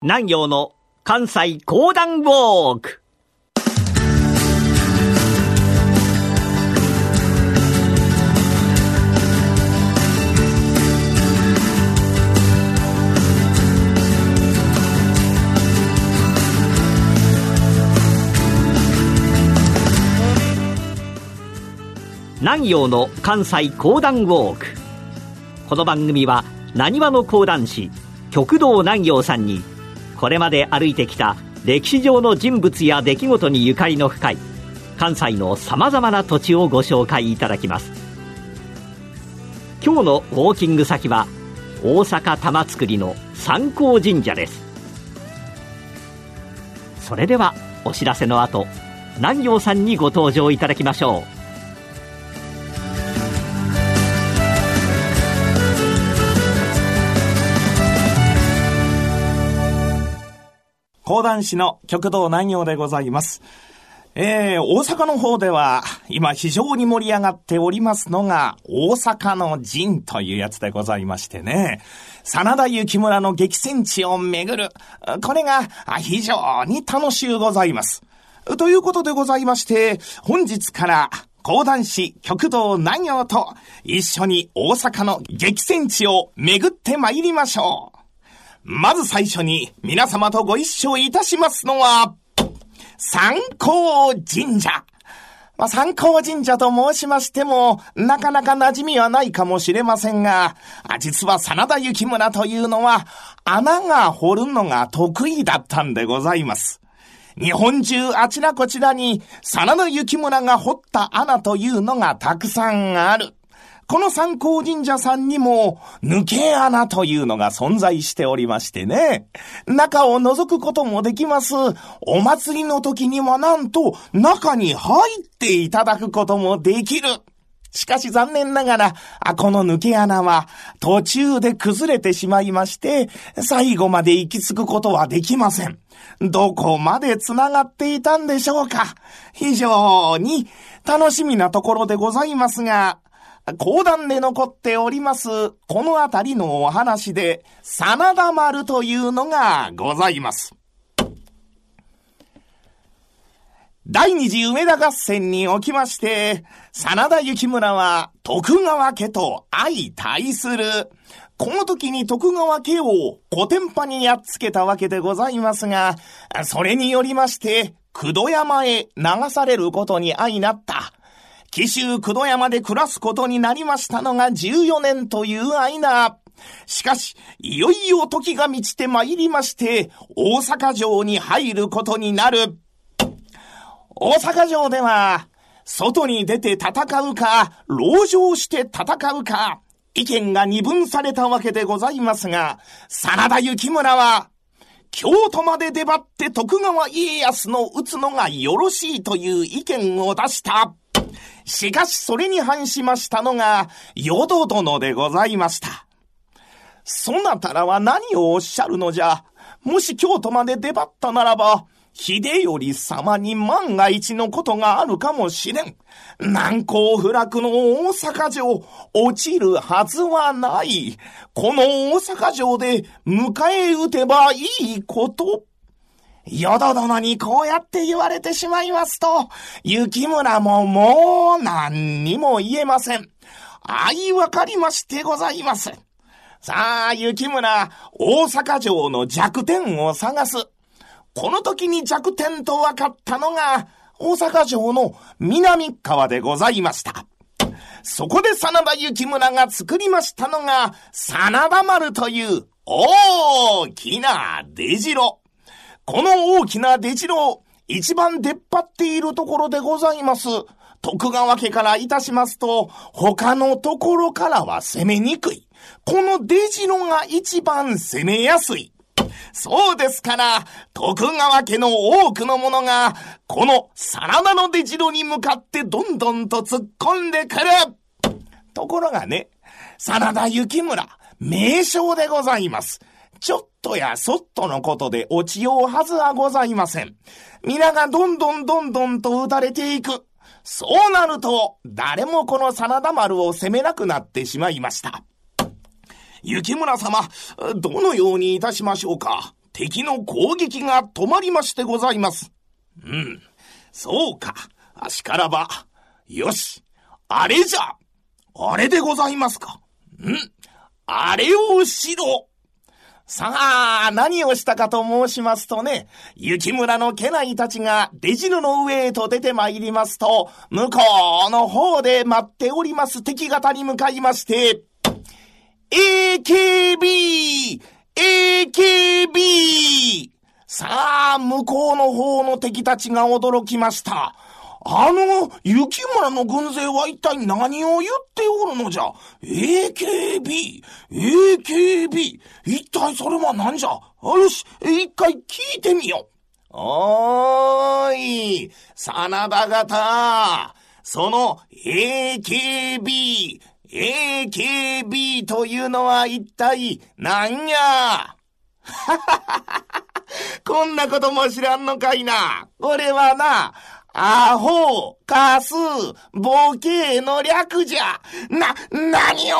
南陽の関西講談ウォーク。南陽の関西講談ウォーク。この番組はなにわの講談師極道南陽さんにこれまで歩いてきた歴史上の人物や出来事にゆかりの深い関西のさまざまな土地をご紹介いただきます。今日のウォーキング先は大阪玉造の三光神社です。それではお知らせの後南陽さんにご登場いただきましょう。講談師の極道南陽でございます。えー、大阪の方では、今非常に盛り上がっておりますのが、大阪の陣というやつでございましてね。真田幸村の激戦地を巡る。これが非常に楽しゅうございます。ということでございまして、本日から、講談師極道南陽と一緒に大阪の激戦地を巡ってまいりましょう。まず最初に皆様とご一緒いたしますのは、三光神社。まあ、三光神社と申しましても、なかなか馴染みはないかもしれませんが、実は真田幸村というのは、穴が掘るのが得意だったんでございます。日本中あちらこちらに、真田幸村が掘った穴というのがたくさんある。この三光神社さんにも、抜け穴というのが存在しておりましてね。中を覗くこともできます。お祭りの時にはなんと、中に入っていただくこともできる。しかし残念ながら、この抜け穴は途中で崩れてしまいまして、最後まで行き着くことはできません。どこまで繋がっていたんでしょうか非常に楽しみなところでございますが、講談で残っております、このあたりのお話で、真田丸というのがございます。第二次梅田合戦におきまして、真田幸村は徳川家と相対する。この時に徳川家を古典派にやっつけたわけでございますが、それによりまして、九度山へ流されることに相なった。紀州九度山で暮らすことになりましたのが14年という間。しかし、いよいよ時が満ちて参りまして、大阪城に入ることになる。大阪城では、外に出て戦うか、籠城して戦うか、意見が二分されたわけでございますが、真田幸村は、京都まで出張って徳川家康の撃つのがよろしいという意見を出した。しかしそれに反しましたのが、淀殿でございました。そなたらは何をおっしゃるのじゃ。もし京都まで出張ったならば、秀頼様に万が一のことがあるかもしれん。難攻不落の大阪城、落ちるはずはない。この大阪城で迎え撃てばいいこと。淀殿にこうやって言われてしまいますと、雪村ももう何にも言えません。あいわかりましてございます。さあ、雪村、大阪城の弱点を探す。この時に弱点と分かったのが、大阪城の南側でございました。そこで真田幸村が作りましたのが、真田丸という大きな出城。この大きな出城、一番出っ張っているところでございます。徳川家からいたしますと、他のところからは攻めにくい。この出城が一番攻めやすい。そうですから、徳川家の多くの者が、この真田の出城に向かってどんどんと突っ込んでくる。ところがね、真田幸村、名将でございます。ちょっとやそっとのことで落ちようはずはございません。皆がどんどんどんどんと撃たれていく。そうなると、誰もこの真田丸を攻めなくなってしまいました。雪村様、どのようにいたしましょうか敵の攻撃が止まりましてございます。うん、そうか、あしからば。よし、あれじゃ、あれでございますか。んあれをしろさあ、何をしたかと申しますとね、雪村の家内たちが出汁の上へと出て参りますと、向こうの方で待っております敵方に向かいまして、AKB! AKB! さあ、向こうの方の敵たちが驚きました。あの、雪村の軍勢は一体何を言っておるのじゃ ?AKB、AKB、一体それは何じゃ？よし、一回聞いてみよう。おーい、真田方、その AKB、AKB というのは一体何や？こんなことも知らんのかいな。俺はな、アホ、カス、ボケの略じゃ。な、何を？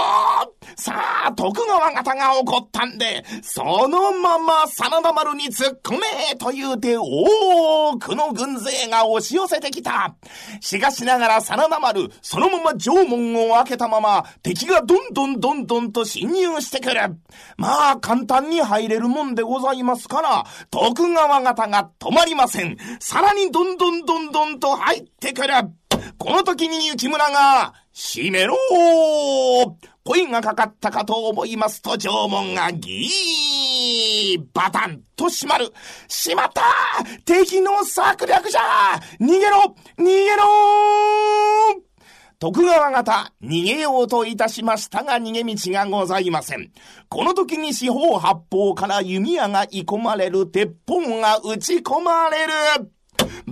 さあ、徳川方が怒ったんで、そのまま真田丸に突っ込めと言うて多くの軍勢が押し寄せてきた。しかしながら真田丸、そのまま城門を開けたまま、敵がどんどんどんどんと侵入してくる。まあ、簡単に入れるもんでございますから、徳川方が止まりません。さらにどんどんどんどんと入ってくる。この時に雪村が、閉めろ声がかかったかと思いますと、縄文がギーバタンと閉まる。閉まった敵の策略じゃ逃げろ逃げろ徳川方、逃げようといたしましたが逃げ道がございません。この時に四方八方から弓矢が射込まれる、鉄砲が撃ち込まれる。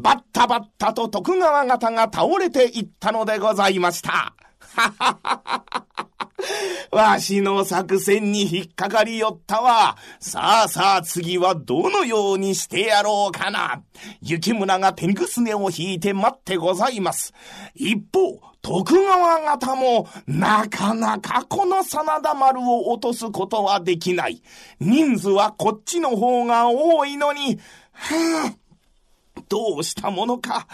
バッタバッタと徳川方が倒れていったのでございました。わしの作戦に引っかかりよったわ。さあさあ次はどのようにしてやろうかな。雪村が手ぐすねを引いて待ってございます。一方、徳川方もなかなかこの真田丸を落とすことはできない。人数はこっちの方が多いのに、はぁ、どうしたものか。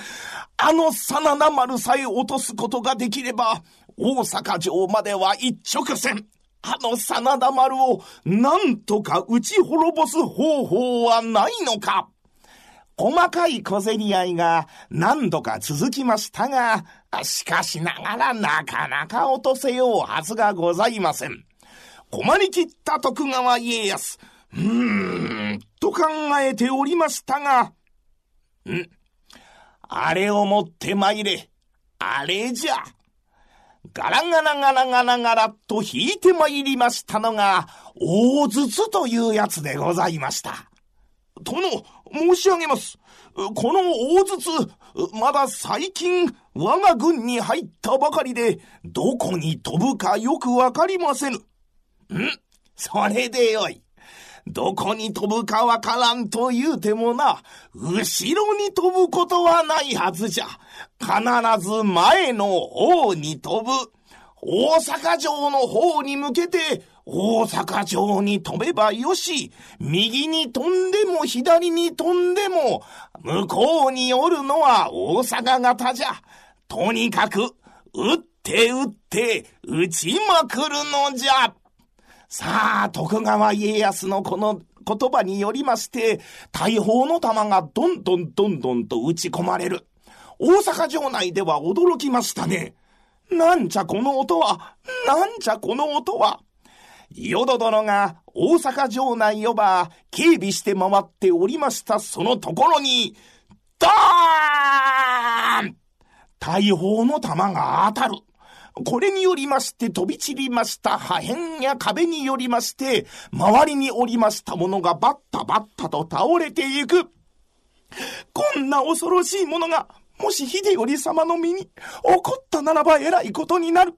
あの真田丸さえ落とすことができれば、大阪城までは一直線。あの真田丸をなんとか打ち滅ぼす方法はないのか細かい小競り合いが何度か続きましたが、しかしながらなかなか落とせようはずがございません。困りきった徳川家康、うーん、と考えておりましたが、あれを持って参れ。あれじゃ。ガラガラガラガラガラと引いて参りましたのが、大筒というやつでございました。殿、申し上げます。この大筒、まだ最近、我が軍に入ったばかりで、どこに飛ぶかよくわかりませぬ。んそれでよい。どこに飛ぶかわからんと言うてもな、後ろに飛ぶことはないはずじゃ。必ず前の方に飛ぶ。大阪城の方に向けて、大阪城に飛べばよし、右に飛んでも左に飛んでも、向こうにおるのは大阪型じゃ。とにかく、撃って撃って、撃ちまくるのじゃ。さあ、徳川家康のこの言葉によりまして、大砲の弾がどんどんどんどんと撃ち込まれる。大阪城内では驚きましたね。なんじゃこの音は？なんじゃこの音は？淀殿が大阪城内をば警備して回っておりましたそのところに、ダーン大砲の弾が当たる。これによりまして飛び散りました破片や壁によりまして、周りにおりましたものがバッタバッタと倒れていく。こんな恐ろしいものが、もし秀頼様の身に起こったならば偉いことになる。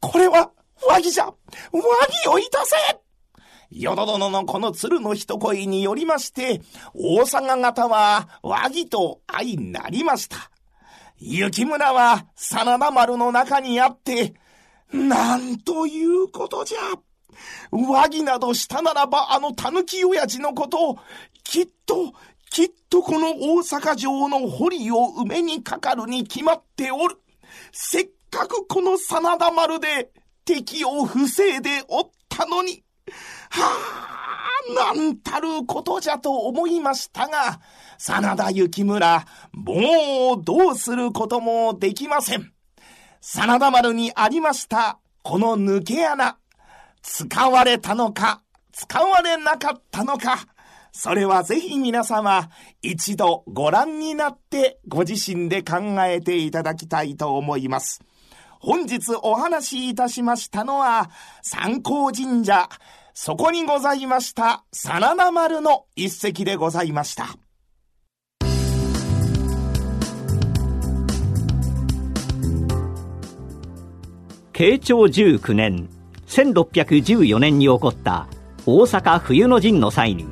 これは、和議じゃ。和議をいたせ淀殿のこの鶴の一声によりまして、大阪方は和議と相なりました。雪村は真田丸の中にあって、なんということじゃ。上着などしたならばあの狸親父のことを、きっと、きっとこの大阪城の堀を埋めにかかるに決まっておる。せっかくこの真田丸で敵を防いでおったのに、はあ、なんたることじゃと思いましたが、真田幸村、もうどうすることもできません。真田丸にありました、この抜け穴、使われたのか、使われなかったのか、それはぜひ皆様一度ご覧になってご自身で考えていただきたいと思います。本日お話しいたしましたのは三光神社、そこにございました真田丸の一席でございました。慶長19年1614年に起こった大阪冬の陣の際に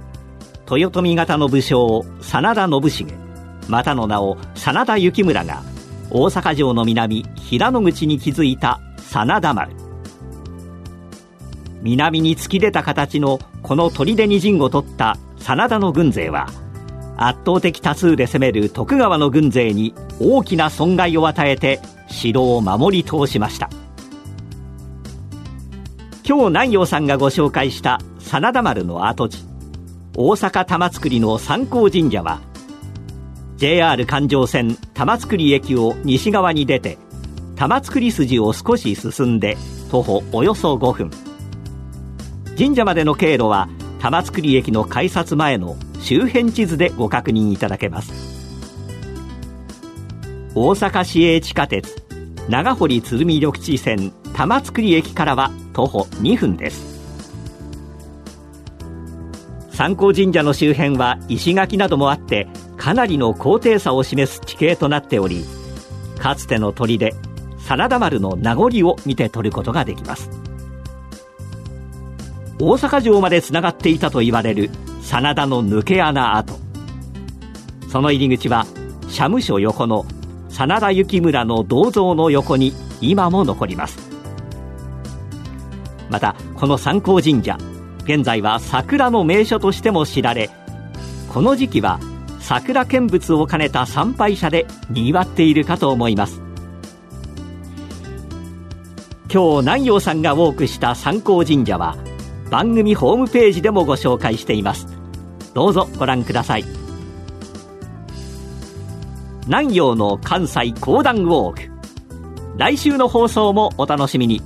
豊臣方の武将真田信繁またの名を真田幸村が大阪城の南平野口に築いた真田丸南に突き出た形のこの砦に陣を取った真田の軍勢は圧倒的多数で攻める徳川の軍勢に大きな損害を与えて城を守り通しました。今日南陽さんがご紹介した真田丸の跡地大阪玉造の三光神社は JR 環状線玉造駅を西側に出て玉造筋を少し進んで徒歩およそ5分。神社までの経路は玉造駅の改札前の周辺地図でご確認いただけます。大阪市営地下鉄長堀鶴見緑地線玉造駅からは徒歩2分です。三光神社の周辺は石垣などもあってかなりの高低差を示す地形となっておりかつての砦真田丸の名残を見て取ることができます。大阪城までつながっていたと言われる真田の抜け穴跡。その入り口は社務所横の真田幸村の銅像の横に今も残ります。またこの三光神社現在は桜の名所としても知られこの時期は桜見物を兼ねた参拝者でにぎわっているかと思います。今日南陽さんがウォークした三光神社は番組ホームページでもご紹介しています。どうぞご覧ください。南陽の関西講談ウォーク。来週の放送もお楽しみに。